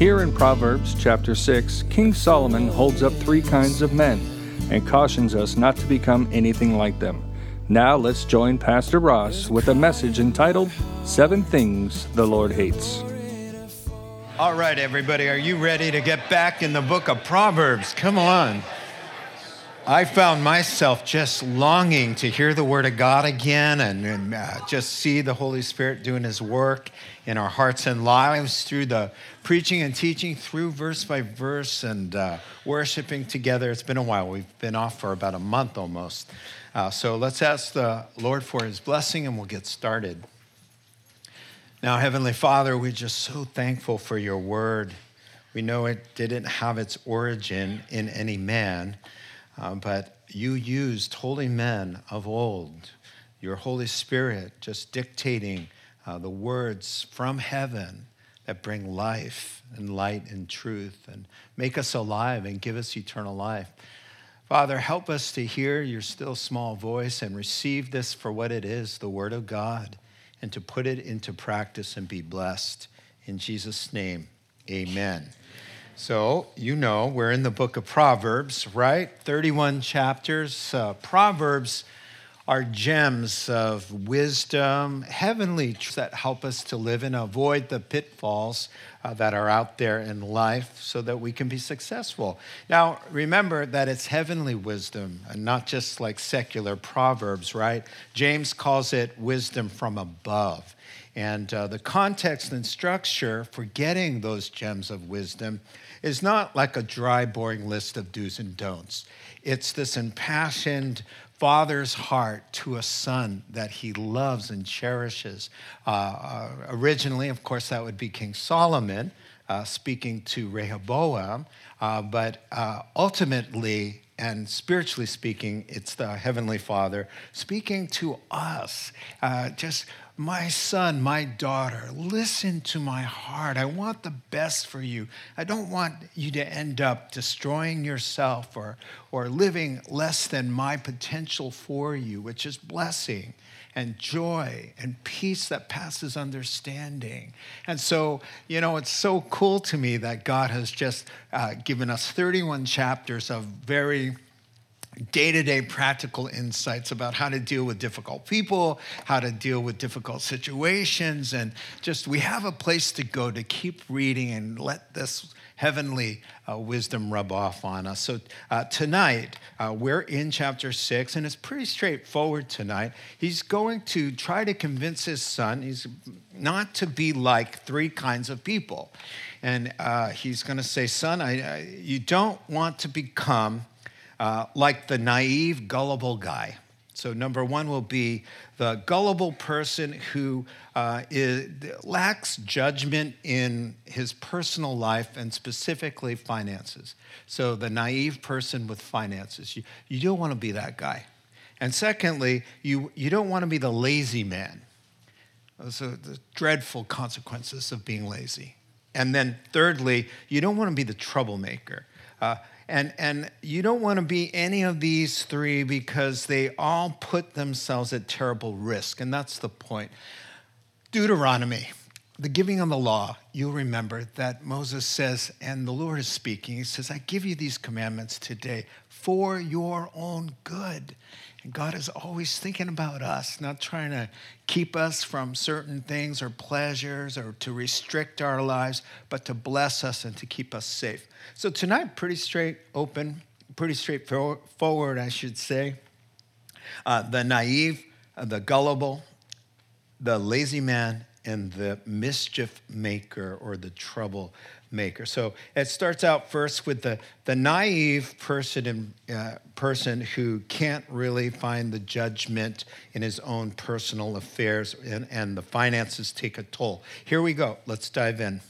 Here in Proverbs chapter 6, King Solomon holds up three kinds of men and cautions us not to become anything like them. Now let's join Pastor Ross with a message entitled Seven Things the Lord Hates. All right, everybody, are you ready to get back in the book of Proverbs? Come on. I found myself just longing to hear the word of God again and, and, uh, just see the Holy Spirit doing his work in our hearts and lives through the preaching and teaching through verse by verse and uh, worshiping together. It's been a while. We've been off for about a month almost. Uh, so let's ask the Lord for his blessing and we'll get started. Now, Heavenly Father, we're just so thankful for your word. We know it didn't have its origin in any man, uh, but you used holy men of old, your Holy Spirit just dictating uh, the words from heaven that bring life and light and truth and make us alive and give us eternal life. Father, help us to hear your still small voice and receive this for what it is the Word of God and to put it into practice and be blessed. In Jesus' name, amen. So, you know, we're in the book of Proverbs, right? 31 chapters. Uh, Proverbs are gems of wisdom, heavenly that help us to live and avoid the pitfalls uh, that are out there in life so that we can be successful. Now, remember that it's heavenly wisdom and not just like secular proverbs, right? James calls it wisdom from above. And uh, the context and structure for getting those gems of wisdom is not like a dry, boring list of do's and don'ts. It's this impassioned father's heart to a son that he loves and cherishes. Uh, uh, originally, of course, that would be King Solomon uh, speaking to Rehoboam, uh, but uh, ultimately, and spiritually speaking, it's the Heavenly Father speaking to us. Uh, just my son, my daughter, listen to my heart. I want the best for you. I don't want you to end up destroying yourself or, or living less than my potential for you, which is blessing and joy and peace that passes understanding. And so, you know, it's so cool to me that God has just uh, given us 31 chapters of very day to day practical insights about how to deal with difficult people, how to deal with difficult situations, and just we have a place to go to keep reading and let this heavenly uh, wisdom rub off on us. So uh, tonight, uh, we're in chapter six, and it's pretty straightforward tonight. He's going to try to convince his son he's not to be like three kinds of people. And uh, he's going to say, Son, I, I, you don't want to become uh, like the naive, gullible guy. So, number one will be the gullible person who uh, is, lacks judgment in his personal life and specifically finances. So, the naive person with finances. You, you don't want to be that guy. And secondly, you, you don't want to be the lazy man. Those are the dreadful consequences of being lazy. And then, thirdly, you don't want to be the troublemaker. Uh, and, and you don't want to be any of these three because they all put themselves at terrible risk. And that's the point. Deuteronomy, the giving of the law, you'll remember that Moses says, and the Lord is speaking, he says, I give you these commandments today for your own good. And God is always thinking about us, not trying to keep us from certain things or pleasures or to restrict our lives, but to bless us and to keep us safe. So tonight, pretty straight, open, pretty straightforward, I should say. Uh, the naive, uh, the gullible, the lazy man, and the mischief maker or the trouble maker. So it starts out first with the, the naive person, uh, person who can't really find the judgment in his own personal affairs and, and the finances take a toll. Here we go. Let's dive in.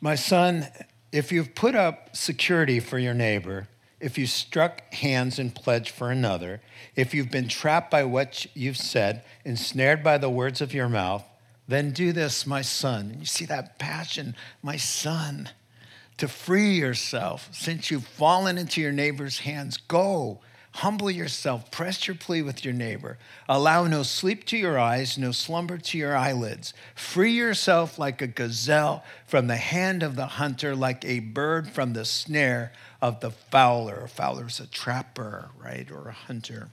My son, if you've put up security for your neighbor, if you struck hands in pledge for another, if you've been trapped by what you've said, ensnared by the words of your mouth, then do this, my son. You see that passion, my son, to free yourself. Since you've fallen into your neighbor's hands, go. Humble yourself, press your plea with your neighbor. Allow no sleep to your eyes, no slumber to your eyelids. Free yourself like a gazelle from the hand of the hunter, like a bird from the snare of the fowler. A fowler is a trapper, right, or a hunter.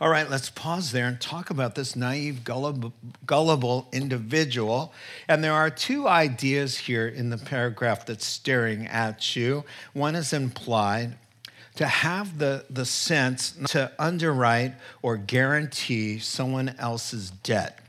All right, let's pause there and talk about this naive, gullible, individual. And there are two ideas here in the paragraph that's staring at you. One is implied to have the, the sense to underwrite or guarantee someone else's debt.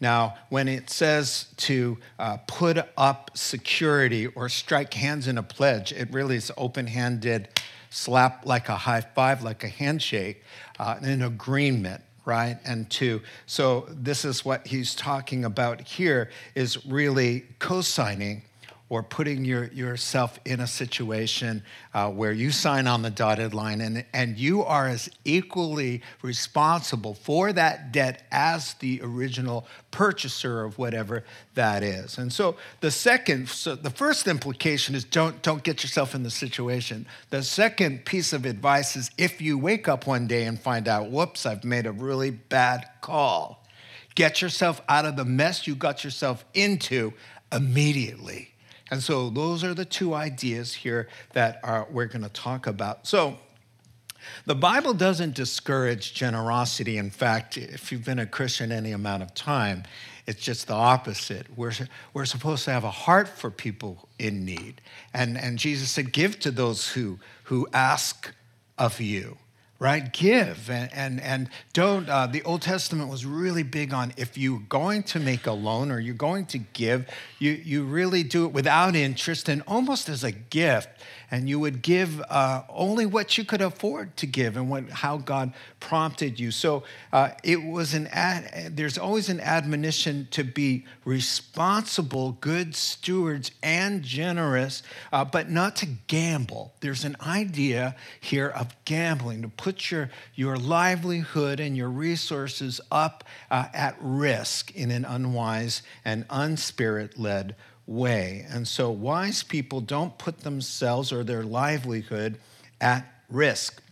Now, when it says to uh, put up security or strike hands in a pledge, it really is open handed slap like a high five, like a handshake, uh, an agreement right? And to so this is what he's talking about here is really co-signing or putting your, yourself in a situation uh, where you sign on the dotted line and, and you are as equally responsible for that debt as the original purchaser of whatever that is. And so the second, so the first implication is don't, don't get yourself in the situation. The second piece of advice is if you wake up one day and find out, whoops, I've made a really bad call, get yourself out of the mess you got yourself into immediately. And so those are the two ideas here that are, we're going to talk about. So the Bible doesn't discourage generosity. In fact, if you've been a Christian any amount of time, it's just the opposite. We're, we're supposed to have a heart for people in need. And, and Jesus said, Give to those who, who ask of you right? Give and and, and don't. Uh, the Old Testament was really big on if you're going to make a loan or you're going to give, you you really do it without interest and almost as a gift and you would give uh, only what you could afford to give and what, how God prompted you. So uh, it was an ad, there's always an admonition to be responsible, good stewards, and generous, uh, but not to gamble. There's an idea here of gambling, to put your, your livelihood and your resources up uh, at risk in an unwise and unspirit led way. And so wise people don't put themselves or their livelihood at risk.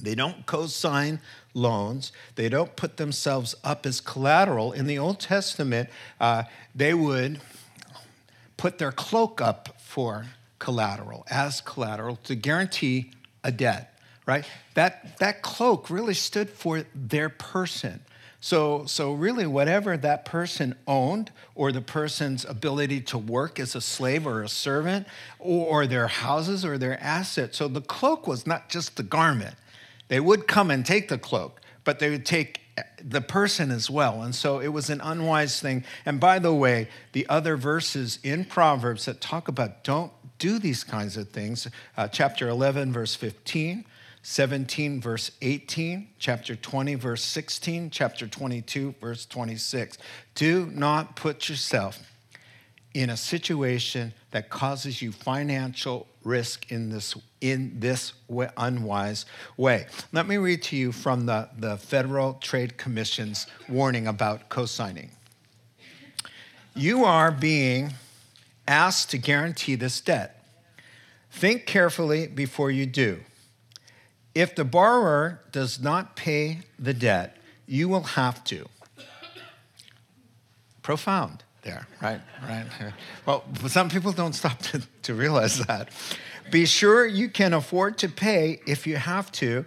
They don't co sign loans. They don't put themselves up as collateral. In the Old Testament, uh, they would put their cloak up for collateral, as collateral, to guarantee a debt, right? That, that cloak really stood for their person. So, so really, whatever that person owned, or the person's ability to work as a slave or a servant, or, or their houses or their assets. So the cloak was not just the garment. They would come and take the cloak, but they would take the person as well. And so it was an unwise thing. And by the way, the other verses in Proverbs that talk about don't do these kinds of things, uh, chapter 11, verse 15, 17, verse 18, chapter 20, verse 16, chapter 22, verse 26. Do not put yourself in a situation that causes you financial risk in this, in this unwise way. Let me read to you from the, the Federal Trade Commission's warning about co signing. You are being asked to guarantee this debt. Think carefully before you do. If the borrower does not pay the debt, you will have to. Profound there, right? Right. Well, some people don't stop to, to realize that. Be sure you can afford to pay if you have to,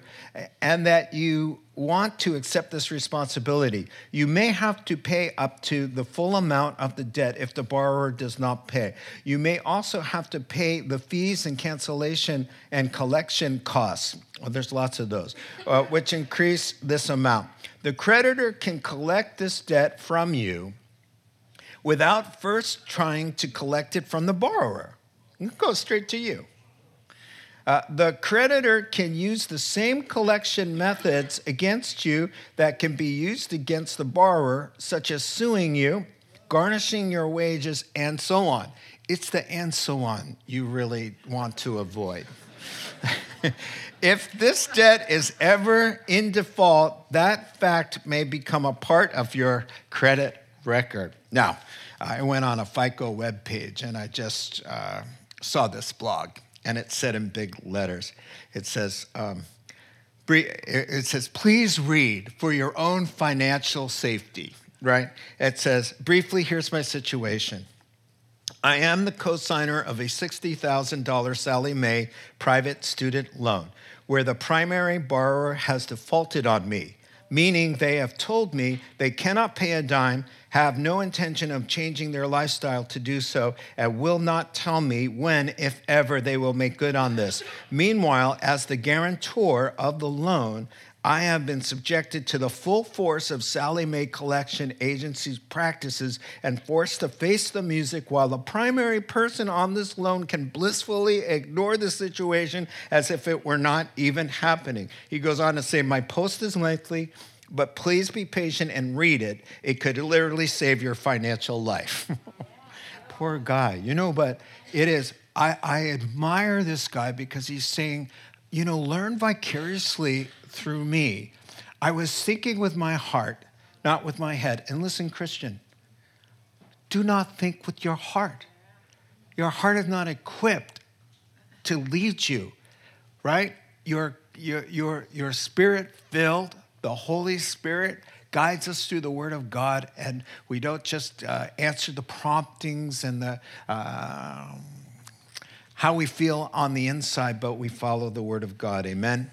and that you want to accept this responsibility. You may have to pay up to the full amount of the debt if the borrower does not pay. You may also have to pay the fees and cancellation and collection costs. Well, there's lots of those, uh, which increase this amount. The creditor can collect this debt from you without first trying to collect it from the borrower. It goes straight to you. Uh, the creditor can use the same collection methods against you that can be used against the borrower, such as suing you, garnishing your wages, and so on. it's the and so on you really want to avoid. if this debt is ever in default, that fact may become a part of your credit record. Now, I went on a FICO webpage and I just uh, saw this blog, and it said in big letters, it says, um, it says, please read for your own financial safety, right? It says, briefly, here's my situation. I am the co-signer of a $60,000 Sallie Mae private student loan where the primary borrower has defaulted on me, meaning they have told me they cannot pay a dime, have no intention of changing their lifestyle to do so, and will not tell me when, if ever, they will make good on this. Meanwhile, as the guarantor of the loan, I have been subjected to the full force of Sallie Mae Collection Agency's practices and forced to face the music while the primary person on this loan can blissfully ignore the situation as if it were not even happening. He goes on to say, My post is lengthy, but please be patient and read it. It could literally save your financial life. Poor guy, you know, but it is. I, I admire this guy because he's saying, you know, learn vicariously through me. I was thinking with my heart, not with my head. And listen, Christian, do not think with your heart. Your heart is not equipped to lead you, right? Your, your, your, your spirit filled, the Holy Spirit guides us through the Word of God, and we don't just uh, answer the promptings and the uh, how we feel on the inside, but we follow the Word of God. Amen.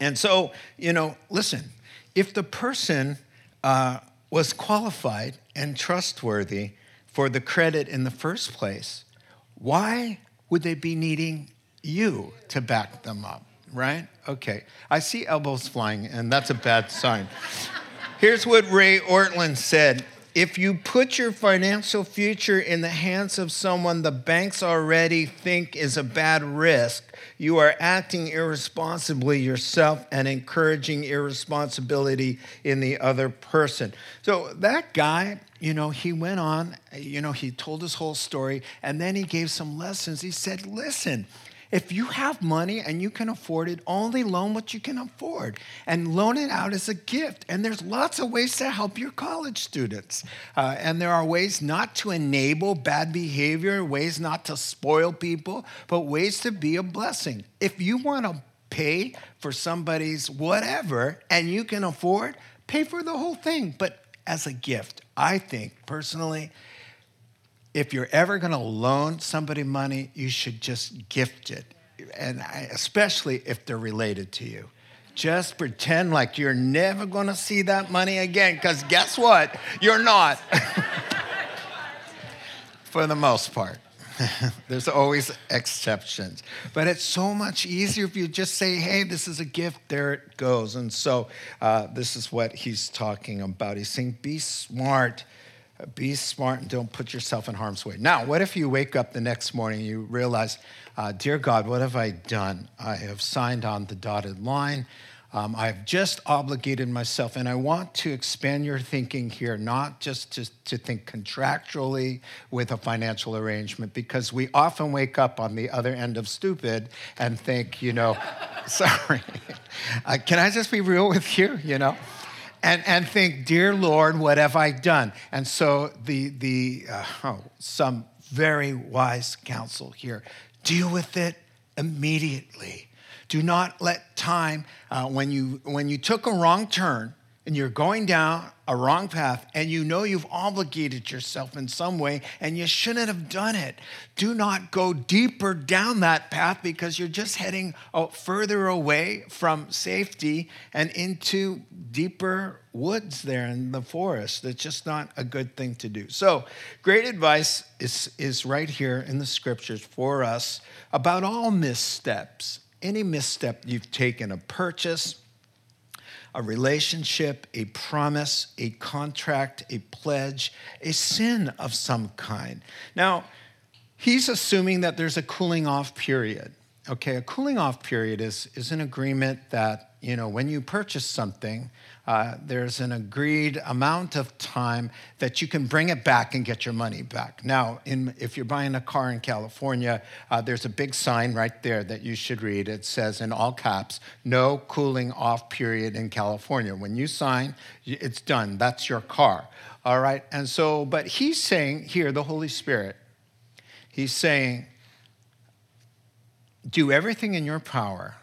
And so, you know, listen, if the person uh, was qualified and trustworthy for the credit in the first place, why would they be needing you to back them up, right? Okay, I see elbows flying, and that's a bad sign. Here's what Ray Ortlund said if you put your financial future in the hands of someone the banks already think is a bad risk, you are acting irresponsibly yourself and encouraging irresponsibility in the other person. So that guy, you know, he went on, you know, he told his whole story and then he gave some lessons. He said, listen, if you have money and you can afford it, only loan what you can afford and loan it out as a gift. And there's lots of ways to help your college students. Uh, and there are ways not to enable bad behavior, ways not to spoil people, but ways to be a blessing. If you want to pay for somebody's whatever and you can afford, pay for the whole thing, but as a gift. I think personally, if you're ever going to loan somebody money, you should just gift it, and especially if they're related to you. Just pretend like you're never going to see that money again, because guess what? You're not. For the most part. There's always exceptions. But it's so much easier if you just say, hey, this is a gift, there it goes. And so uh, this is what he's talking about. He's saying, be smart be smart and don't put yourself in harm's way. Now, what if you wake up the next morning and you realize, uh, Dear God, what have I done? I have signed on the dotted line. Um, I've just obligated myself, and I want to expand your thinking here, not just to, to think contractually with a financial arrangement, because we often wake up on the other end of stupid and think, you know, sorry, uh, can I just be real with you, you know? And, and think, Dear Lord, what have I done? And so the, the uh, oh, some very wise counsel here deal with it immediately. Do not let time, uh, when, you, when you took a wrong turn, and you're going down a wrong path and you know you've obligated yourself in some way and you shouldn't have done it, do not go deeper down that path because you're just heading further away from safety and into deeper woods there in the forest. It's just not a good thing to do. So, great advice is, is right here in the scriptures for us about all missteps. Any misstep you've taken, a purchase, a relationship, a promise, a contract, a pledge, a sin of some kind. Now, he's assuming that there's a cooling off period. Okay, a cooling off period is, is an agreement that you know, when you purchase something, uh, there's an agreed amount of time that you can bring it back and get your money back. Now, in, if you're buying a car in California, uh, there's a big sign right there that you should read. It says in all caps, no cooling off period in California. When you sign, it's done. That's your car. All right? And so, but he's saying here, the Holy Spirit, he's saying, do everything in your power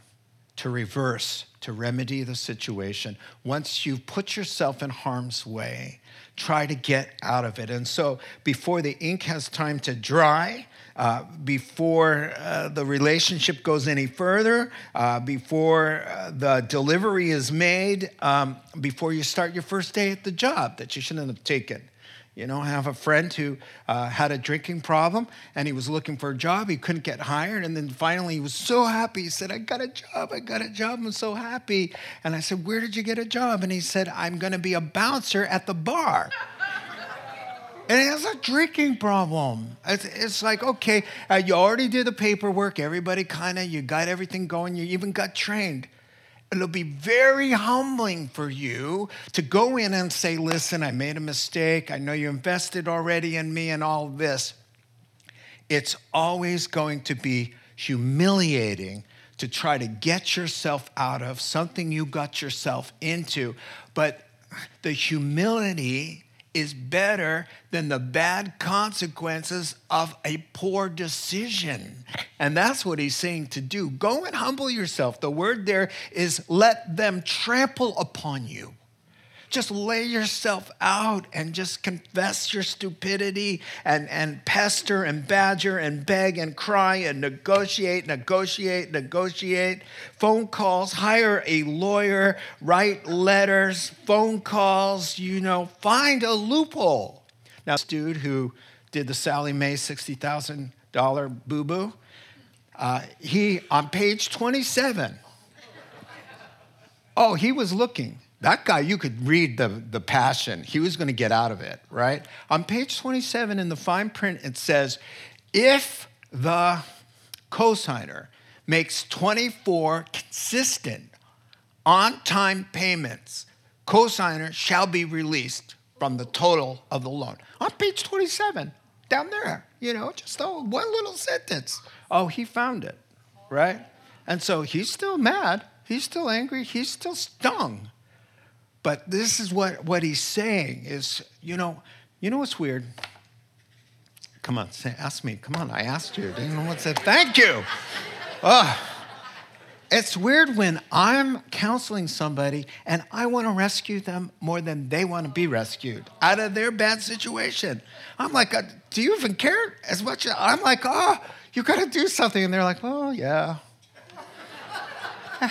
to reverse, to remedy the situation. Once you've put yourself in harm's way, try to get out of it. And so, before the ink has time to dry, uh, before uh, the relationship goes any further, uh, before uh, the delivery is made, um, before you start your first day at the job that you shouldn't have taken. You know, I have a friend who uh, had a drinking problem and he was looking for a job. He couldn't get hired. And then finally he was so happy. He said, I got a job. I got a job. I'm so happy. And I said, Where did you get a job? And he said, I'm going to be a bouncer at the bar. and he has a drinking problem. It's, it's like, okay, uh, you already did the paperwork. Everybody kind of, you got everything going. You even got trained. It'll be very humbling for you to go in and say, Listen, I made a mistake. I know you invested already in me and all this. It's always going to be humiliating to try to get yourself out of something you got yourself into. But the humility is better than the bad consequences of a poor decision. And that's what he's saying to do. Go and humble yourself. The word there is let them trample upon you. Just lay yourself out and just confess your stupidity and, and pester and badger and beg and cry and negotiate, negotiate, negotiate. Phone calls, hire a lawyer, write letters, phone calls, you know, find a loophole. Now, this dude who did the Sallie Mae $60,000 boo boo, uh, he, on page 27, oh, he was looking that guy, you could read the, the passion. He was going to get out of it, right? On page 27 in the fine print, it says, if the cosigner makes 24 consistent on time payments, cosigner shall be released from the total of the loan. On page 27, down there, you know, just one little sentence. Oh, he found it, right? And so he's still mad. He's still angry. He's still stung but this is what, what he's saying is, you know, you know what's weird? Come on, say, ask me. Come on, I asked you. Didn't know what said. Thank you. Oh, it's weird when I'm counseling somebody and I want to rescue them more than they want to be rescued out of their bad situation. I'm like, uh, do you even care as much? I'm like, oh, you got to do something. And they're like, oh, yeah.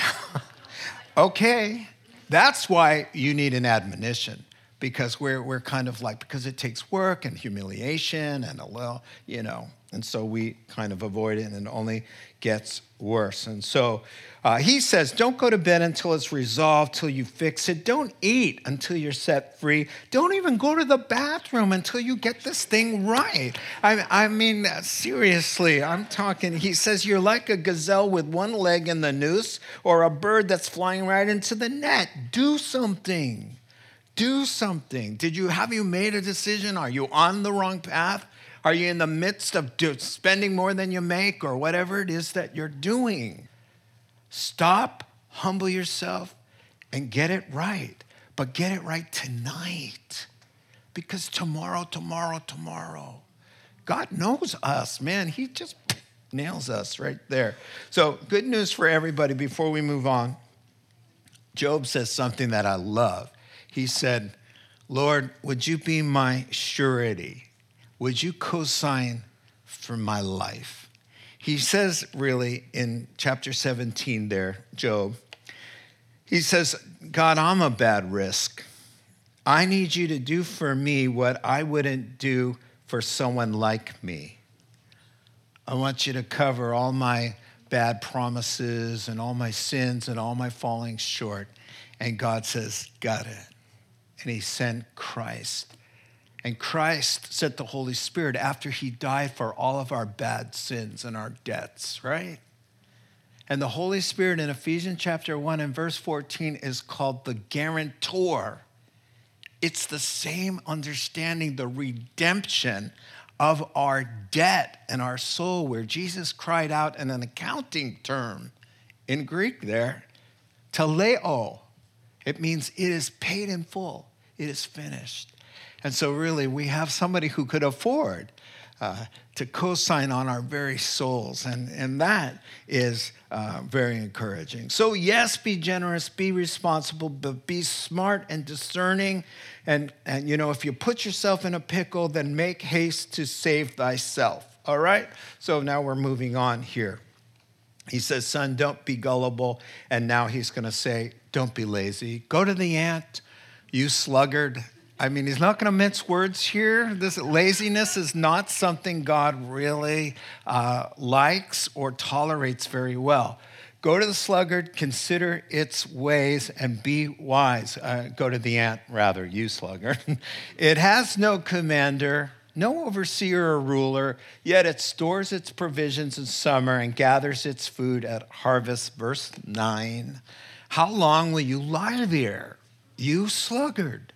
okay. That's why you need an admonition because we're, we're kind of like, because it takes work and humiliation and a little, you know, and so we kind of avoid it and it only gets worse. And so uh, he says, don't go to bed until it's resolved, till you fix it. Don't eat until you're set free. Don't even go to the bathroom until you get this thing right. I, I mean, seriously, I'm talking. He says, you're like a gazelle with one leg in the noose or a bird that's flying right into the net. Do something. Do something. Did you have you made a decision? Are you on the wrong path? Are you in the midst of spending more than you make or whatever it is that you're doing? Stop, humble yourself, and get it right. But get it right tonight. Because tomorrow, tomorrow, tomorrow, God knows us, man. He just nails us right there. So, good news for everybody before we move on. Job says something that I love. He said, Lord, would you be my surety? Would you co sign for my life? He says, really, in chapter 17 there, Job, he says, God, I'm a bad risk. I need you to do for me what I wouldn't do for someone like me. I want you to cover all my bad promises and all my sins and all my falling short. And God says, Got it. And He sent Christ and Christ sent the Holy Spirit after he died for all of our bad sins and our debts, right? And the Holy Spirit in Ephesians chapter 1 and verse 14 is called the guarantor. It's the same understanding, the redemption of our debt and our soul, where Jesus cried out in an accounting term in Greek there, teleo. It means it is paid in full, it is finished. And so, really, we have somebody who could afford uh, to co sign on our very souls. And, and that is uh, very encouraging. So, yes, be generous, be responsible, but be smart and discerning. And, and, you know, if you put yourself in a pickle, then make haste to save thyself. All right? So now we're moving on here. He says, Son, don't be gullible. And now he's going to say, Don't be lazy. Go to the ant, you sluggard. I mean, he's not going to mince words here. This laziness is not something God really uh, likes or tolerates very well. Go to the sluggard, consider its ways, and be wise. Uh, go to the ant, rather, you sluggard. it has no commander, no overseer or ruler, yet it stores its provisions in summer and gathers its food at harvest. Verse 9. How long will you lie there, you sluggard?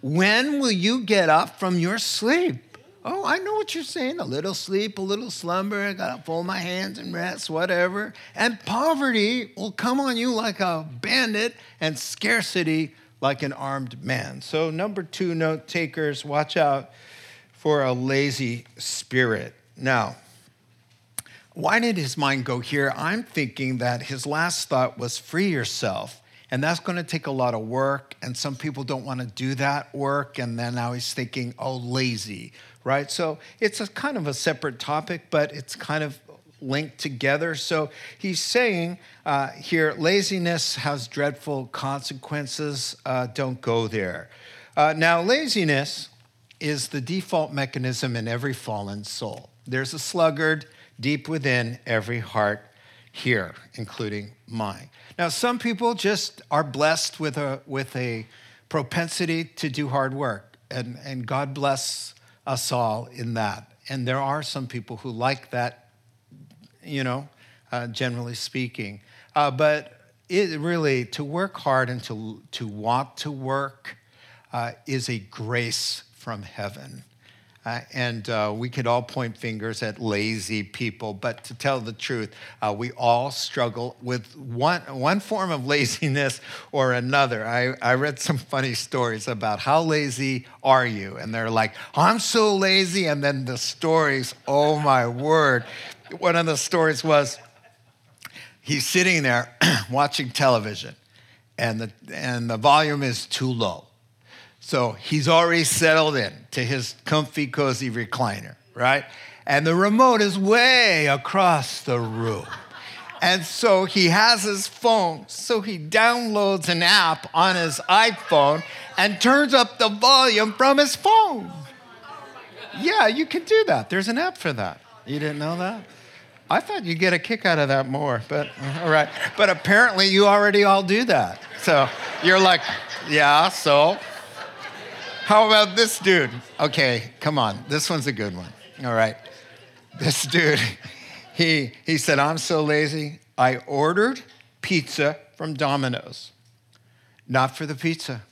When will you get up from your sleep? Oh, I know what you're saying. A little sleep, a little slumber. I got to fold my hands and rest, whatever. And poverty will come on you like a bandit, and scarcity like an armed man. So, number two, note takers, watch out for a lazy spirit. Now, why did his mind go here? I'm thinking that his last thought was free yourself. And that's going to take a lot of work. And some people don't want to do that work. And then now he's thinking, oh, lazy, right? So it's a kind of a separate topic, but it's kind of linked together. So he's saying uh, here laziness has dreadful consequences. Uh, don't go there. Uh, now, laziness is the default mechanism in every fallen soul. There's a sluggard deep within every heart here, including mine. Now, some people just are blessed with a, with a propensity to do hard work, and, and God bless us all in that. And there are some people who like that, you know, uh, generally speaking. Uh, but it really, to work hard and to, to want to work uh, is a grace from heaven. Uh, and uh, we could all point fingers at lazy people, but to tell the truth, uh, we all struggle with one, one form of laziness or another. I, I read some funny stories about how lazy are you? And they're like, I'm so lazy. And then the stories, oh my word. One of the stories was he's sitting there watching television, and the, and the volume is too low. So he's already settled in to his comfy, cozy recliner, right? And the remote is way across the room. And so he has his phone. So he downloads an app on his iPhone and turns up the volume from his phone. Yeah, you can do that. There's an app for that. You didn't know that? I thought you'd get a kick out of that more, but uh, all right. But apparently you already all do that. So you're like, yeah, so how about this dude? Okay, come on. This one's a good one. All right. This dude, he, he said, I'm so lazy. I ordered pizza from Domino's. Not for the pizza,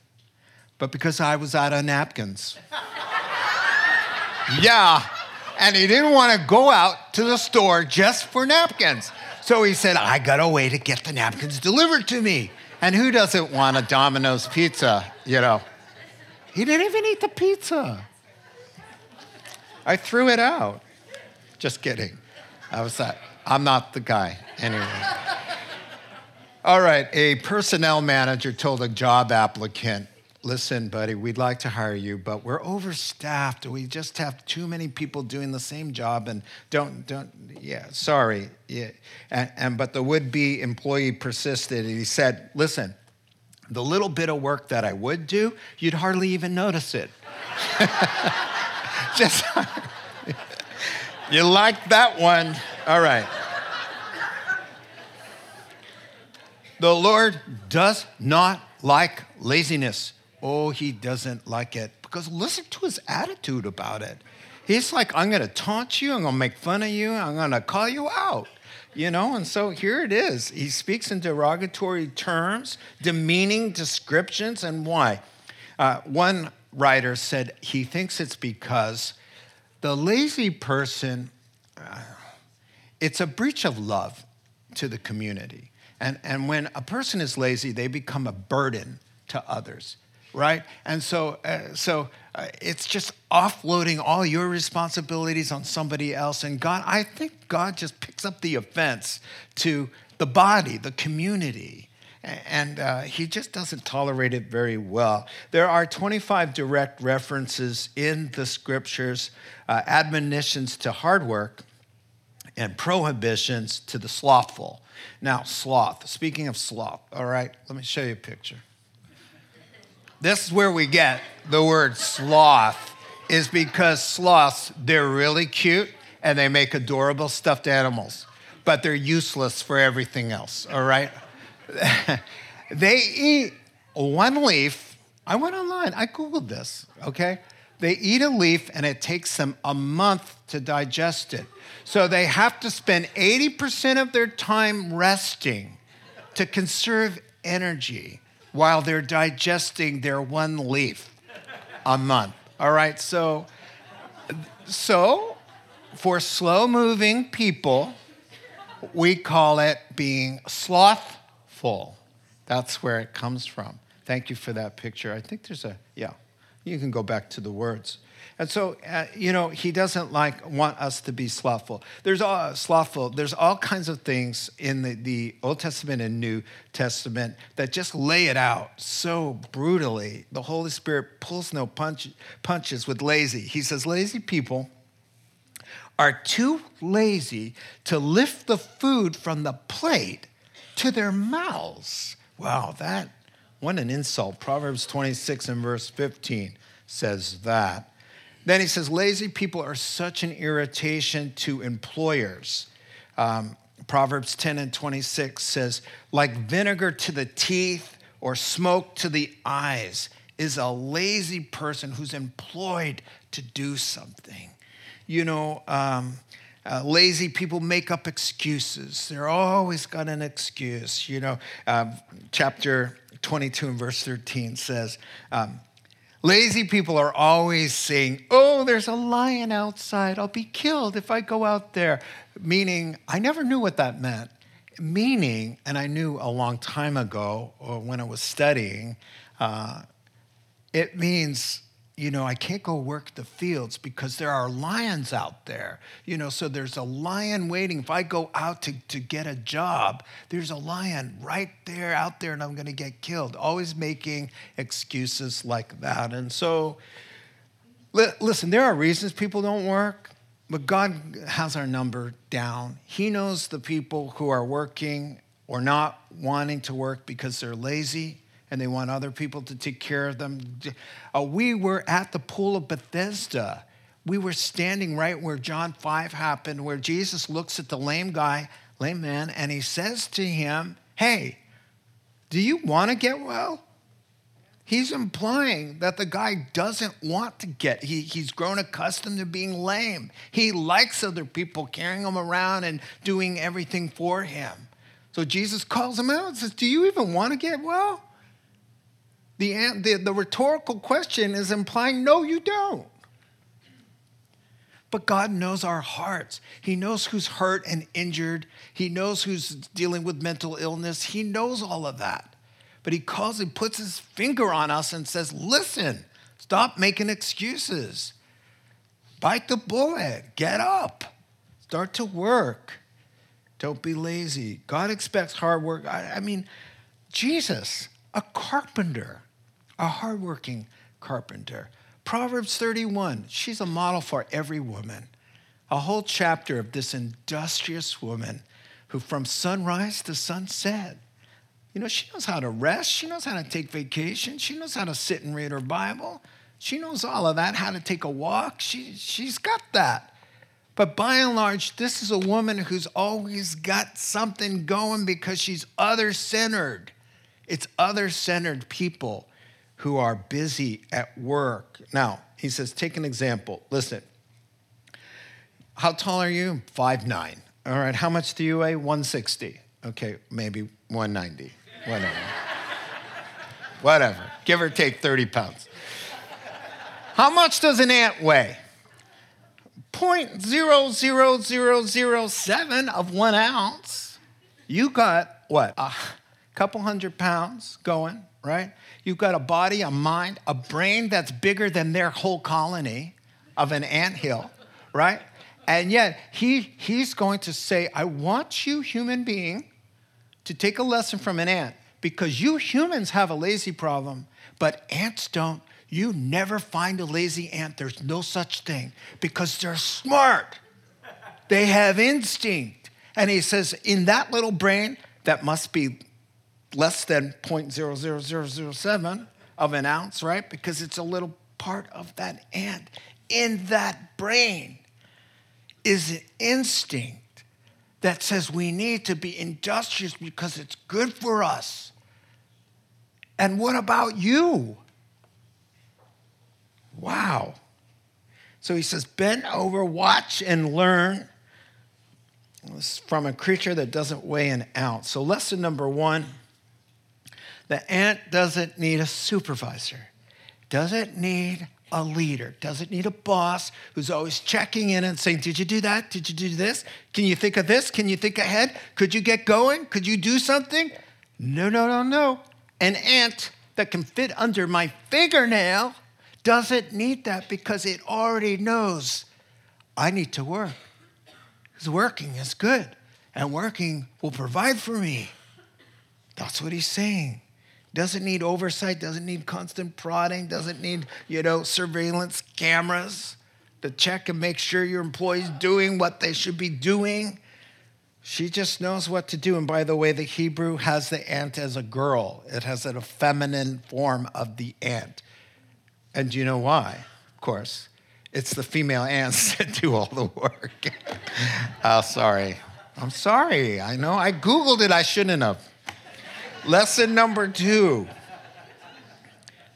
but because I was out of napkins. yeah. And he didn't want to go out to the store just for napkins. So he said, I got a way to get the napkins delivered to me. And who doesn't want a Domino's pizza, you know? He didn't even eat the pizza. I threw it out. Just kidding. I was that. I'm not the guy. Anyway. All right, a personnel manager told a job applicant, listen, buddy, we'd like to hire you, but we're overstaffed. We just have too many people doing the same job and don't, don't, yeah, sorry. Yeah. And, and but the would-be employee persisted and he said, listen, the little bit of work that I would do, you'd hardly even notice it. Just, you like that one? All right. The Lord does not like laziness. Oh, he doesn't like it. Because listen to his attitude about it. He's like, I'm going to taunt you, I'm going to make fun of you, I'm going to call you out. You know, and so here it is. He speaks in derogatory terms, demeaning descriptions, and why? Uh, one writer said he thinks it's because the lazy person, uh, it's a breach of love to the community. And, and when a person is lazy, they become a burden to others, right? And so, uh, so uh, it's just offloading all your responsibilities on somebody else. And God, I think God just picks up the offense to the body, the community. And uh, he just doesn't tolerate it very well. There are 25 direct references in the scriptures, uh, admonitions to hard work, and prohibitions to the slothful. Now, sloth, speaking of sloth, all right, let me show you a picture. This is where we get the word sloth, is because sloths, they're really cute and they make adorable stuffed animals, but they're useless for everything else, all right? they eat one leaf. I went online, I Googled this, okay? They eat a leaf and it takes them a month to digest it. So they have to spend 80% of their time resting to conserve energy while they're digesting their one leaf a month. All right, so so for slow moving people, we call it being slothful. That's where it comes from. Thank you for that picture. I think there's a, yeah, you can go back to the words. And so, uh, you know, he doesn't like want us to be slothful. There's all slothful. There's all kinds of things in the, the Old Testament and New Testament that just lay it out so brutally. The Holy Spirit pulls no punch, punches with lazy. He says, lazy people are too lazy to lift the food from the plate to their mouths. Wow, that, what an insult. Proverbs 26 and verse 15 says that. Then he says, lazy people are such an irritation to employers. Um, Proverbs 10 and 26 says, like vinegar to the teeth or smoke to the eyes is a lazy person who's employed to do something. You know, um, uh, lazy people make up excuses. They're always got an excuse. You know, uh, chapter 22 and verse 13 says, um, Lazy people are always saying, Oh, there's a lion outside. I'll be killed if I go out there. Meaning, I never knew what that meant. Meaning, and I knew a long time ago or when I was studying, uh, it means you know, I can't go work the fields because there are lions out there. You know, so there's a lion waiting. If I go out to, to get a job, there's a lion right there out there and I'm going to get killed. Always making excuses like that. And so, li- listen, there are reasons people don't work, but God has our number down. He knows the people who are working or not wanting to work because they're lazy and they want other people to take care of them. Uh, we were at the pool of Bethesda. We were standing right where John 5 happened, where Jesus looks at the lame guy, lame man, and he says to him, Hey, do you want to get well? He's implying that the guy doesn't want to get, he, he's grown accustomed to being lame. He likes other people carrying him around and doing everything for him. So Jesus calls him out and says, Do you even want to get well? The, the, the rhetorical question is implying, no, you don't. But God knows our hearts. He knows who's hurt and injured. He knows who's dealing with mental illness. He knows all of that. But He calls and puts His finger on us and says, listen, stop making excuses. Bite the bullet. Get up. Start to work. Don't be lazy. God expects hard work. I, I mean, Jesus, a carpenter, a hardworking carpenter. Proverbs 31, she's a model for every woman. A whole chapter of this industrious woman who, from sunrise to sunset, you know, she knows how to rest, she knows how to take vacation, she knows how to sit and read her Bible. She knows all of that, how to take a walk. She, she's got that. But by and large, this is a woman who's always got something going because she's other centered. It's other centered people who are busy at work. Now, he says, take an example. Listen, how tall are you? Five nine. All right, how much do you weigh? 160. Okay, maybe 190. Whatever. Whatever. Give or take 30 pounds. How much does an ant weigh? 0.00007 of one ounce. You got what? A couple hundred pounds going, right? You've got a body, a mind, a brain that's bigger than their whole colony of an ant hill, right? And yet he, he's going to say, I want you, human being, to take a lesson from an ant because you humans have a lazy problem, but ants don't. You never find a lazy ant. There's no such thing because they're smart. They have instinct. And he says, in that little brain, that must be less than 0.00007 of an ounce, right? Because it's a little part of that ant. In that brain is an instinct that says we need to be industrious because it's good for us. And what about you? Wow. So he says, bend over, watch, and learn from a creature that doesn't weigh an ounce. So, lesson number one the ant doesn't need a supervisor, doesn't need a leader, doesn't need a boss who's always checking in and saying, Did you do that? Did you do this? Can you think of this? Can you think ahead? Could you get going? Could you do something? No, no, no, no. An ant that can fit under my fingernail doesn't need that because it already knows I need to work. Because working is good, and working will provide for me. That's what he's saying. Doesn't need oversight, doesn't need constant prodding, doesn't need, you know, surveillance cameras to check and make sure your employee's doing what they should be doing. She just knows what to do. And by the way, the Hebrew has the ant as a girl, it has a feminine form of the ant. And do you know why? Of course, it's the female ants that do all the work. oh, sorry. I'm sorry. I know. I Googled it. I shouldn't have. Lesson number two.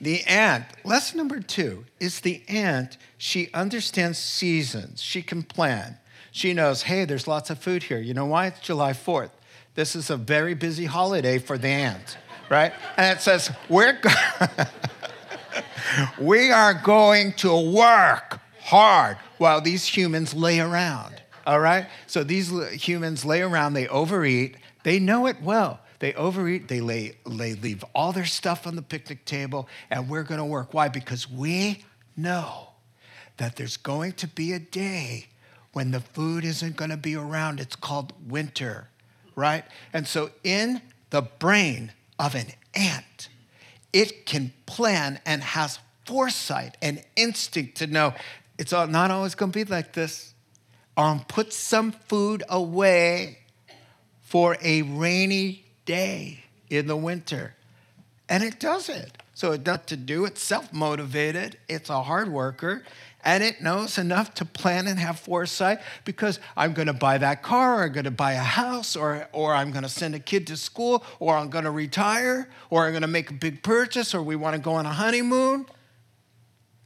The ant, lesson number two is the ant, she understands seasons. She can plan. She knows, hey, there's lots of food here. You know why? It's July 4th. This is a very busy holiday for the ant, right? And it says, we're. we are going to work hard while these humans lay around. All right? So these humans lay around, they overeat, they know it well. They overeat, they, lay, they leave all their stuff on the picnic table, and we're gonna work. Why? Because we know that there's going to be a day when the food isn't gonna be around. It's called winter, right? And so in the brain of an ant, it can plan and has foresight and instinct to know it's not always going to be like this. Um, put some food away for a rainy day in the winter. And it does it. So it does to do. It's self motivated. It's a hard worker and it knows enough to plan and have foresight because I'm going to buy that car, or I'm going to buy a house, or, or I'm going to send a kid to school, or I'm going to retire, or I'm going to make a big purchase, or we want to go on a honeymoon.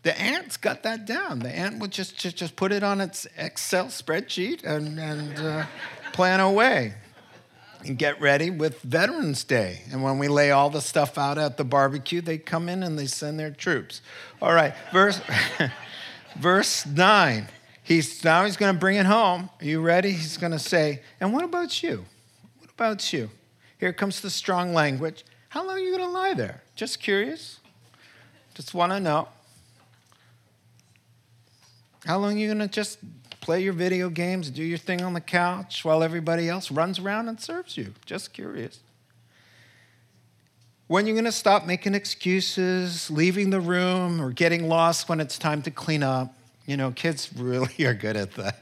The ant's got that down. The ant would just, just, just put it on its Excel spreadsheet and, and uh, plan away and get ready with Veterans Day. And when we lay all the stuff out at the barbecue, they come in and they send their troops. All right, verse. verse 9. He's now he's going to bring it home. Are you ready? He's going to say, "And what about you? What about you?" Here comes the strong language. How long are you going to lie there? Just curious. Just want to know. How long are you going to just play your video games, do your thing on the couch while everybody else runs around and serves you? Just curious. When you're going to stop making excuses, leaving the room, or getting lost when it's time to clean up. You know, kids really are good at that.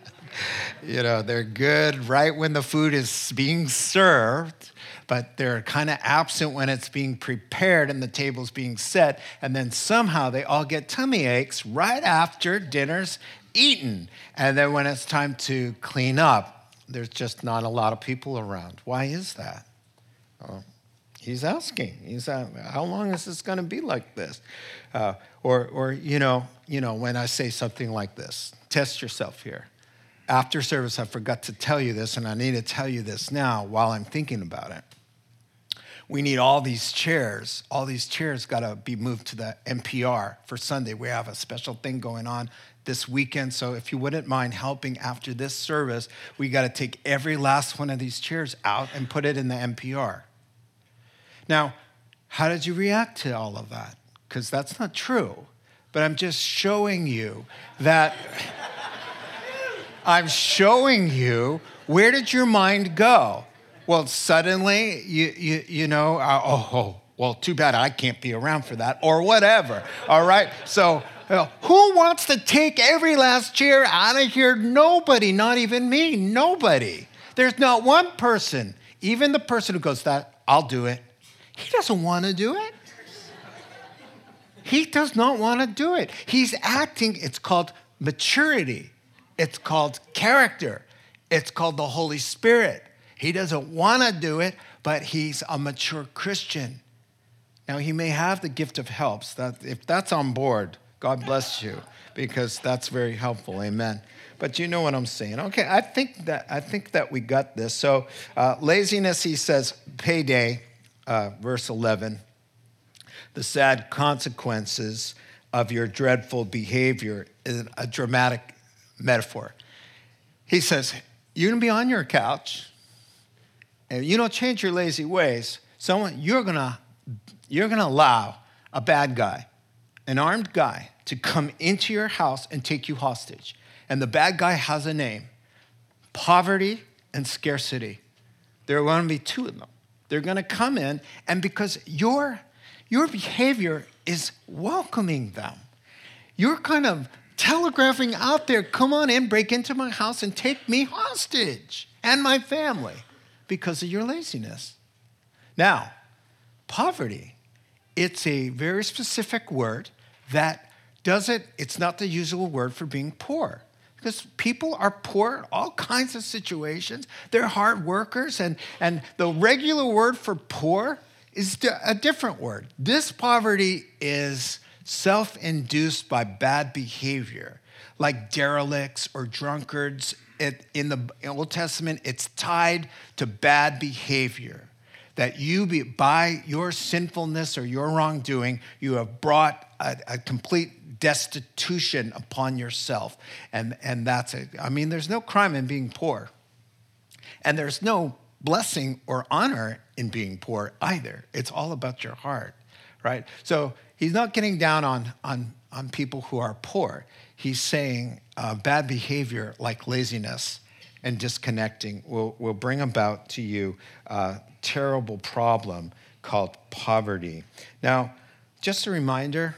You know, they're good right when the food is being served, but they're kind of absent when it's being prepared and the table's being set. And then somehow they all get tummy aches right after dinner's eaten. And then when it's time to clean up, there's just not a lot of people around. Why is that? Oh, he's asking. He's uh, how long is this going to be like this? Uh, or, or you know, you know, when I say something like this, test yourself here. after service, I forgot to tell you this, and I need to tell you this now while I'm thinking about it. We need all these chairs. All these chairs got to be moved to the MPR for Sunday. We have a special thing going on this weekend. So if you wouldn't mind helping after this service, we got to take every last one of these chairs out and put it in the MPR. Now, how did you react to all of that? Because that's not true. But I'm just showing you that. I'm showing you where did your mind go? Well, suddenly, you, you, you know, uh, oh, oh, well, too bad I can't be around for that, or whatever. All right? So, who wants to take every last chair out of here? Nobody, not even me, nobody. There's not one person, even the person who goes, that, I'll do it. He doesn't want to do it. He does not want to do it. He's acting, it's called maturity. It's called character. It's called the Holy Spirit. He doesn't want to do it, but he's a mature Christian. Now, he may have the gift of helps. That, if that's on board, God bless you, because that's very helpful. Amen. But you know what I'm saying. Okay, I think that, I think that we got this. So, uh, laziness, he says, payday, uh, verse 11. The sad consequences of your dreadful behavior is a dramatic metaphor. He says, You're to be on your couch, and you don't change your lazy ways. Someone, you're to you're to allow a bad guy, an armed guy, to come into your house and take you hostage. And the bad guy has a name poverty and scarcity. There are going to be two of them. They're going to come in, and because your, your behavior is welcoming them, you're kind of telegraphing out there, come on in, break into my house, and take me hostage and my family because of your laziness. Now, poverty, it's a very specific word that does it, it's not the usual word for being poor. Because people are poor in all kinds of situations. They're hard workers, and, and the regular word for poor is a different word. This poverty is self induced by bad behavior, like derelicts or drunkards. It, in the Old Testament, it's tied to bad behavior. That you, be, by your sinfulness or your wrongdoing, you have brought a, a complete destitution upon yourself. And, and that's it. I mean, there's no crime in being poor. And there's no blessing or honor in being poor either. It's all about your heart, right? So he's not getting down on, on, on people who are poor. He's saying uh, bad behavior like laziness and disconnecting will, will bring about to you a terrible problem called poverty. Now, just a reminder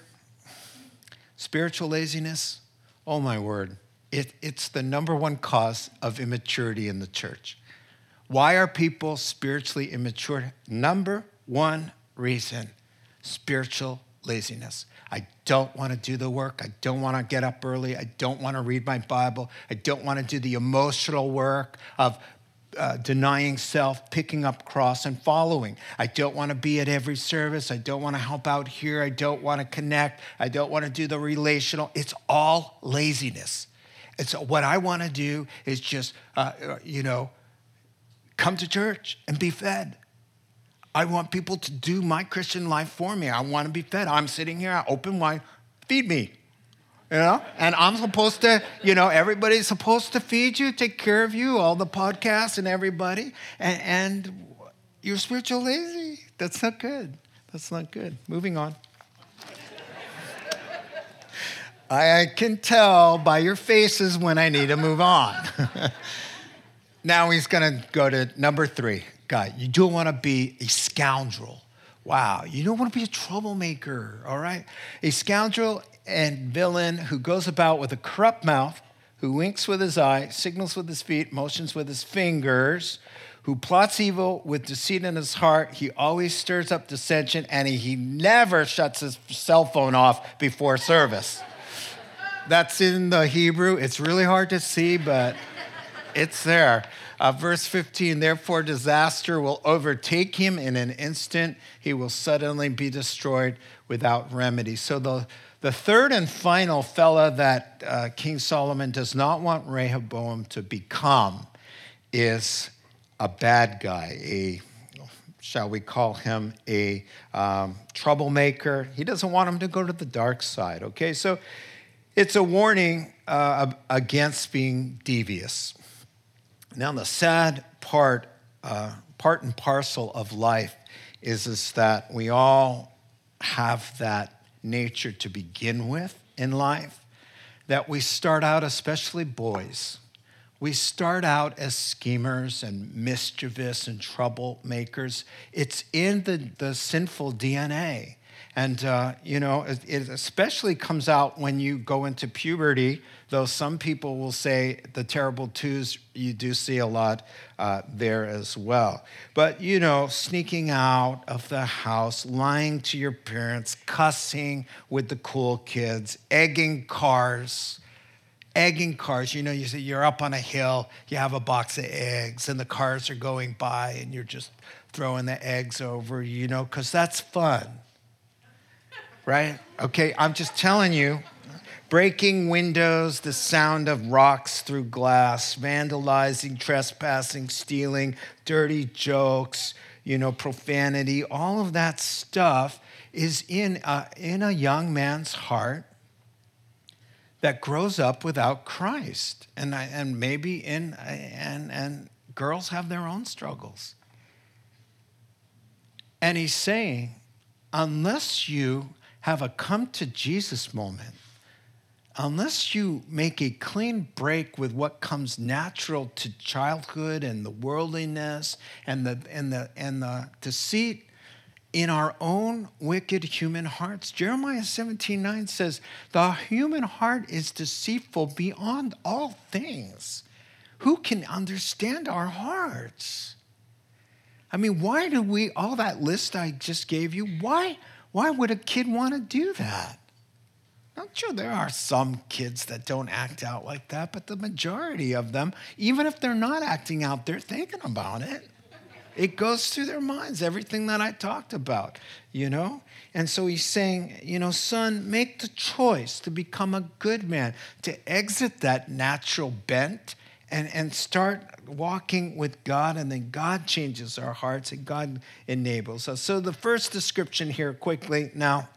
spiritual laziness, oh my word, it, it's the number one cause of immaturity in the church. Why are people spiritually immature? Number one reason spiritual laziness. I don't want to do the work. I don't want to get up early. I don't want to read my Bible. I don't want to do the emotional work of uh, denying self, picking up cross, and following. I don't want to be at every service. I don't want to help out here. I don't want to connect. I don't want to do the relational. It's all laziness. And so, what I want to do is just, uh, uh you know, come to church and be fed. I want people to do my Christian life for me. I want to be fed. I'm sitting here, I open wine, feed me. You know? And I'm supposed to, you know, everybody's supposed to feed you, take care of you, all the podcasts and everybody. And, and you're spiritual lazy. That's not good. That's not good. Moving on. I can tell by your faces when I need to move on. now he's going to go to number three guy. You don't want to be a scoundrel. Wow, you don't want to be a troublemaker, all right? A scoundrel and villain who goes about with a corrupt mouth, who winks with his eye, signals with his feet, motions with his fingers, who plots evil with deceit in his heart. He always stirs up dissension and he, he never shuts his cell phone off before service. That's in the Hebrew. It's really hard to see, but it's there. Uh, verse 15, therefore, disaster will overtake him in an instant. He will suddenly be destroyed without remedy. So, the, the third and final fella that uh, King Solomon does not want Rehoboam to become is a bad guy, a shall we call him a um, troublemaker. He doesn't want him to go to the dark side, okay? So it's a warning uh, against being devious. Now, the sad part, uh, part and parcel of life is, is that we all have that nature to begin with in life, that we start out, especially boys, we start out as schemers and mischievous and troublemakers. It's in the, the sinful DNA. And, uh, you know, it, especially comes out when you go into puberty, though some people will say the terrible twos, you do see a lot uh, there as well. But, you know, sneaking out of the house, lying to your parents, cussing with the cool kids, egging cars egging cars. You know, you say you're up on a hill, you have a box of eggs, and the cars are going by, and you're just throwing the eggs over, you know, because that's fun. Right? Okay, I'm just telling you. Breaking windows, the sound of rocks through glass, vandalizing, trespassing, stealing, dirty jokes, you know, profanity, all of that stuff is in a, in a young man's heart that grows up without Christ. And, I, and maybe in, and, and girls have their own struggles. And he's saying, unless you have a come to Jesus moment, unless you make a clean break with what comes natural to childhood and the worldliness and the, and the, and the deceit in our own wicked human hearts. Jeremiah 17 9 says, The human heart is deceitful beyond all things. Who can understand our hearts? I mean, why do we, all that list I just gave you, why, why would a kid want to do that? I'm sure there are some kids that don't act out like that, but the majority of them, even if they're not acting out, they're thinking about it. It goes through their minds, everything that I talked about, you know? And so he's saying, you know, son, make the choice to become a good man, to exit that natural bent and, and start walking with God, and then God changes our hearts and God enables us. So the first description here, quickly now,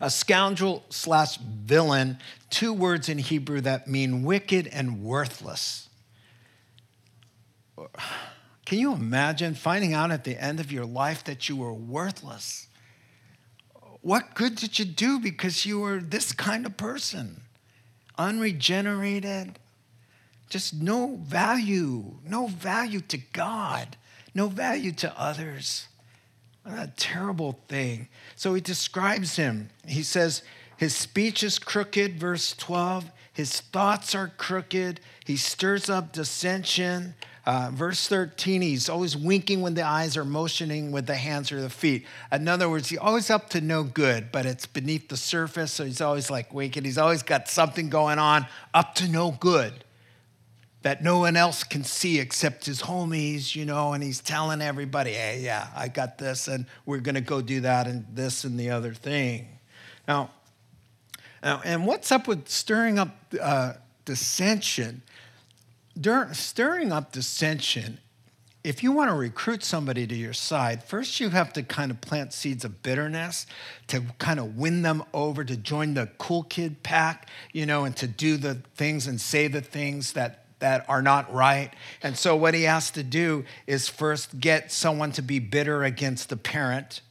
a scoundrel slash villain, two words in Hebrew that mean wicked and worthless. Can you imagine finding out at the end of your life that you were worthless? What good did you do because you were this kind of person? Unregenerated, just no value, no value to God, no value to others. What a terrible thing. So he describes him. He says, his speech is crooked, verse 12. His thoughts are crooked. He stirs up dissension. Uh, verse 13, he's always winking when the eyes are motioning with the hands or the feet. In other words, he's always up to no good, but it's beneath the surface, so he's always like winking. He's always got something going on up to no good that no one else can see except his homies, you know, and he's telling everybody, hey, yeah, I got this, and we're going to go do that and this and the other thing. Now, now and what's up with stirring up uh, dissension? stirring up dissension, if you want to recruit somebody to your side, first you have to kind of plant seeds of bitterness to kind of win them over to join the cool kid pack, you know, and to do the things and say the things that that are not right. And so what he has to do is first get someone to be bitter against the parent,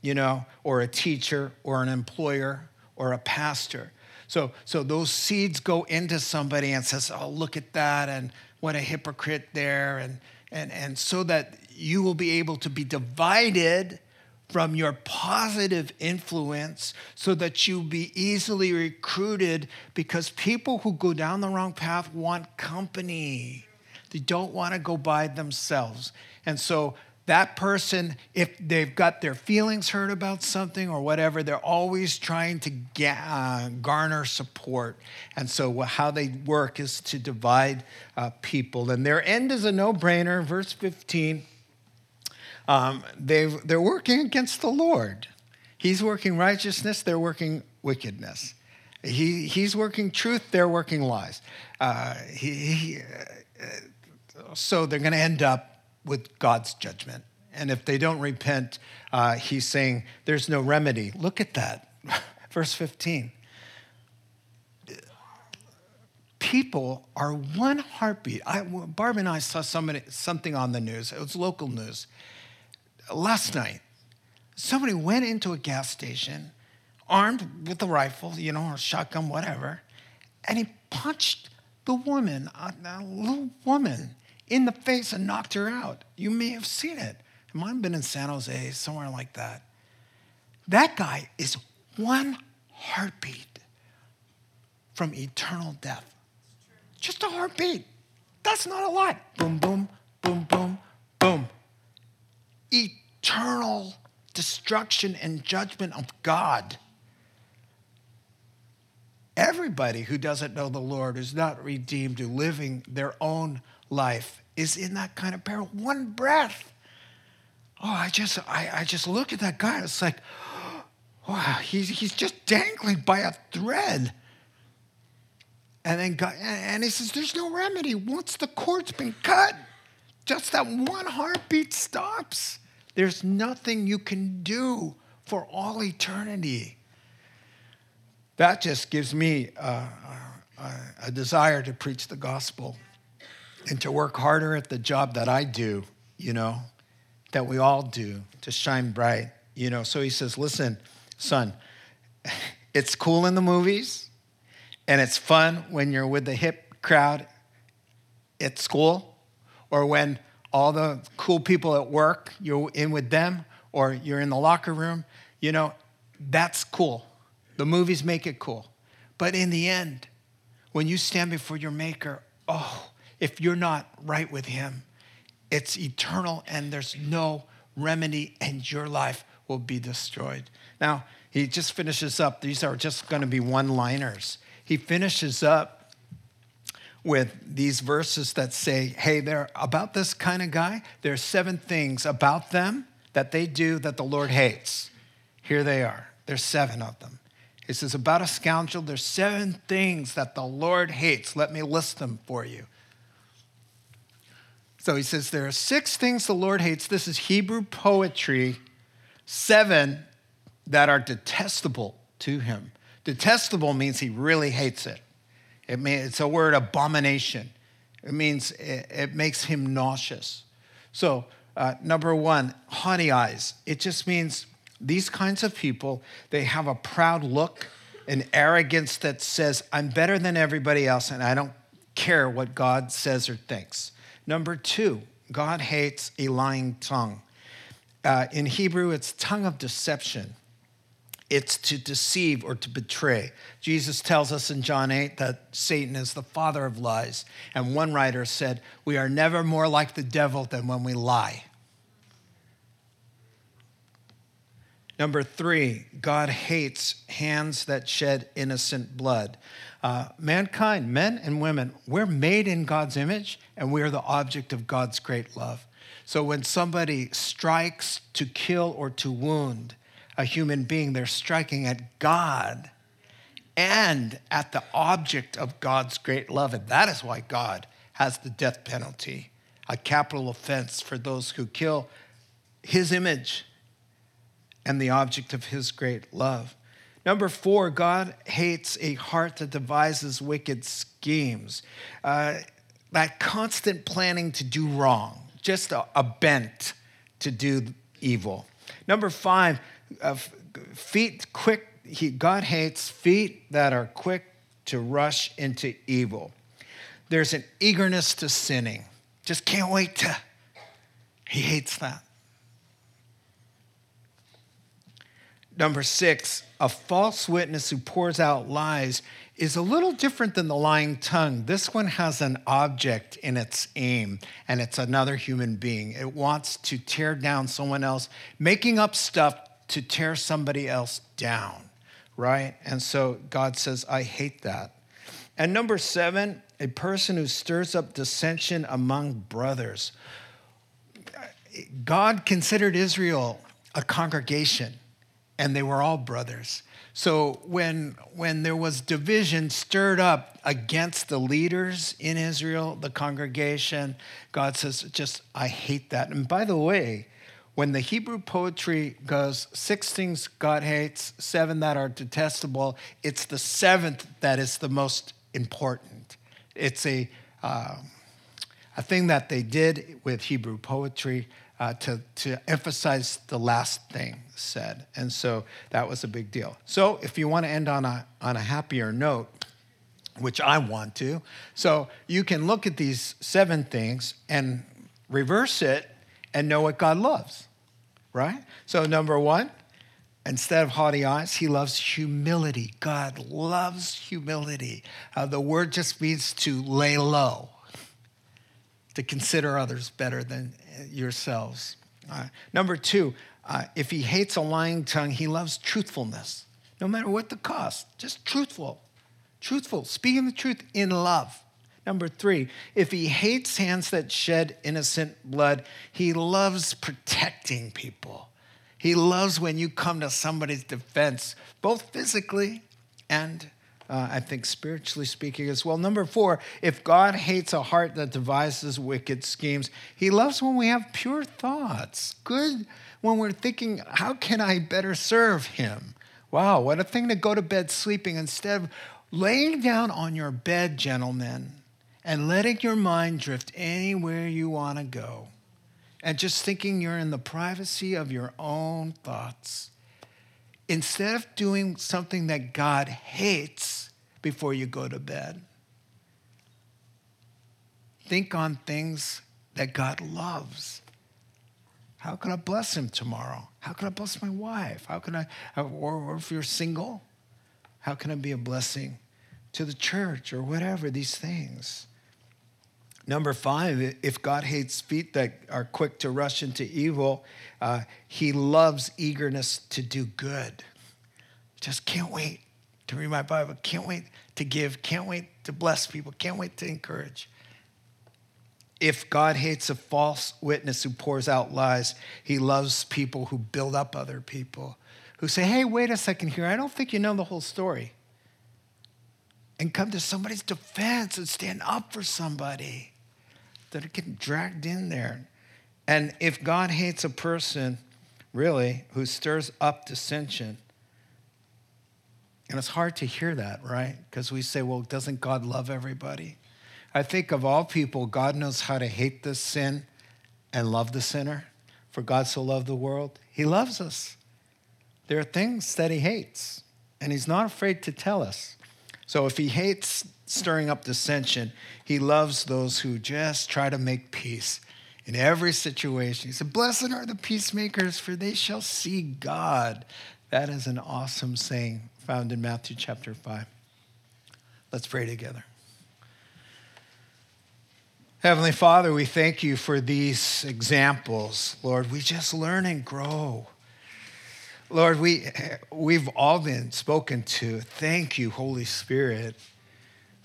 you know, or a teacher or an employer or a pastor. So, so those seeds go into somebody and says, oh, look at that, and what a hypocrite there. And, and, and so that you will be able to be divided from your positive influence so that you'll be easily recruited because people who go down the wrong path want company. They don't want to go by themselves. And so that person, if they've got their feelings hurt about something or whatever, they're always trying to ga- uh, garner support. And so, how they work is to divide uh, people. And their end is a no brainer. Verse 15 um, they they're working against the Lord. He's working righteousness, they're working wickedness. He, he's working truth, they're working lies. Uh, he, he, uh, so they're going to end up with God's judgment. And if they don't repent, uh, he's saying there's no remedy. Look at that. Verse 15. People are one heartbeat. I, Barb and I saw somebody, something on the news. It was local news. Last night, somebody went into a gas station armed with a rifle, you know, or shotgun, whatever, and he punched the woman, a, a little woman, in the face and knocked her out. You may have seen it. It might have been in San Jose, somewhere like that. That guy is one heartbeat from eternal death. Just a heartbeat. That's not a lot. Boom, boom, boom, boom, boom. Eternal destruction and judgment of God. Everybody who doesn't know the Lord is not redeemed to living their own life is in that kind of peril. One breath. Oh, I just I, I just look at that guy. It's like, wow, he's he's just dangling by a thread. And then God, and he says, There's no remedy. Once the cord's been cut, just that one heartbeat stops. There's nothing you can do for all eternity. That just gives me a, a, a desire to preach the gospel and to work harder at the job that I do, you know, that we all do, to shine bright, you know. So he says, Listen, son, it's cool in the movies and it's fun when you're with the hip crowd at school or when all the cool people at work, you're in with them or you're in the locker room, you know, that's cool. The movies make it cool. But in the end, when you stand before your Maker, oh, if you're not right with Him, it's eternal and there's no remedy, and your life will be destroyed. Now, he just finishes up. These are just going to be one liners. He finishes up with these verses that say, hey, they're about this kind of guy. There are seven things about them that they do that the Lord hates. Here they are. There's seven of them. He says, about a scoundrel, there's seven things that the Lord hates. Let me list them for you. So he says, there are six things the Lord hates. This is Hebrew poetry, seven that are detestable to him. Detestable means he really hates it. It it's a word abomination. It means it, it makes him nauseous. So, uh, number one, haughty eyes. It just means these kinds of people, they have a proud look, an arrogance that says, I'm better than everybody else and I don't care what God says or thinks. Number two, God hates a lying tongue. Uh, in Hebrew, it's tongue of deception. It's to deceive or to betray. Jesus tells us in John 8 that Satan is the father of lies. And one writer said, We are never more like the devil than when we lie. Number three, God hates hands that shed innocent blood. Uh, mankind, men and women, we're made in God's image and we are the object of God's great love. So when somebody strikes to kill or to wound a human being, they're striking at God and at the object of God's great love. And that is why God has the death penalty, a capital offense for those who kill his image and the object of his great love. Number four, God hates a heart that devises wicked schemes. Uh, that constant planning to do wrong, just a, a bent to do evil. Number five, uh, feet quick, he, God hates feet that are quick to rush into evil. There's an eagerness to sinning. Just can't wait to. He hates that. Number six, a false witness who pours out lies is a little different than the lying tongue. This one has an object in its aim, and it's another human being. It wants to tear down someone else, making up stuff to tear somebody else down, right? And so God says, I hate that. And number seven, a person who stirs up dissension among brothers. God considered Israel a congregation, and they were all brothers. So when, when there was division stirred up against the leaders in Israel, the congregation, God says, just, I hate that. And by the way, when the Hebrew poetry goes six things God hates, seven that are detestable, it's the seventh that is the most important. It's a, uh, a thing that they did with Hebrew poetry uh, to, to emphasize the last thing said. And so that was a big deal. So if you want to end on a, on a happier note, which I want to, so you can look at these seven things and reverse it and know what God loves, right? So, number one, instead of haughty eyes, he loves humility. God loves humility. Uh, the word just means to lay low, to consider others better than yourselves. Uh, number two, uh, if he hates a lying tongue, he loves truthfulness, no matter what the cost, just truthful. Truthful, speaking the truth in love. Number three, if he hates hands that shed innocent blood, he loves protecting people. He loves when you come to somebody's defense, both physically and uh, I think spiritually speaking as well. Number four, if God hates a heart that devises wicked schemes, he loves when we have pure thoughts. Good when we're thinking, how can I better serve him? Wow, what a thing to go to bed sleeping instead of laying down on your bed, gentlemen, and letting your mind drift anywhere you want to go, and just thinking you're in the privacy of your own thoughts instead of doing something that God hates before you go to bed, think on things that God loves. How can I bless him tomorrow? How can I bless my wife? How can I, or, if you're single, how can I be a blessing to the church or whatever, these things? Number five, if God hates feet that are quick to rush into evil, uh, he loves eagerness to do good. Just can't wait to read my Bible, can't wait to give, can't wait to bless people, can't wait to encourage. If God hates a false witness who pours out lies, he loves people who build up other people, who say, hey, wait a second here, I don't think you know the whole story. And come to somebody's defense and stand up for somebody that are getting dragged in there. And if God hates a person, really, who stirs up dissension, and it's hard to hear that, right? Because we say, well, doesn't God love everybody? I think of all people, God knows how to hate the sin and love the sinner. For God so loved the world, He loves us. There are things that He hates, and He's not afraid to tell us. So if He hates stirring up dissension. He loves those who just try to make peace in every situation. He said, Blessed are the peacemakers, for they shall see God. That is an awesome saying found in Matthew chapter 5. Let's pray together. Heavenly Father, we thank you for these examples. Lord, we just learn and grow. Lord, we, we've all been spoken to. Thank you, Holy Spirit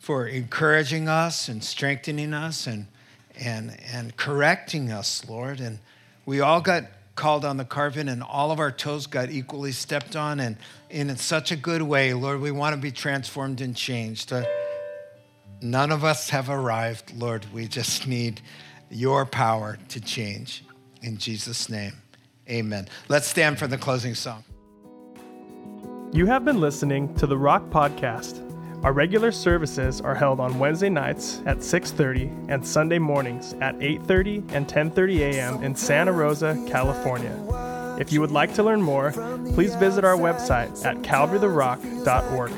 for encouraging us and strengthening us and, and, and correcting us, Lord. And we all got called on the carpet and all of our toes got equally stepped on and, and in such a good way. Lord, we want to be transformed and changed. Uh, none of us have arrived, Lord. We just need your power to change. In Jesus' name, amen. Let's stand for the closing song. You have been listening to the Rock Podcast. Our regular services are held on Wednesday nights at 6:30 and Sunday mornings at 8:30 and 10:30 a.m. in Santa Rosa, California. If you would like to learn more, please visit our website at calvarytherock.org.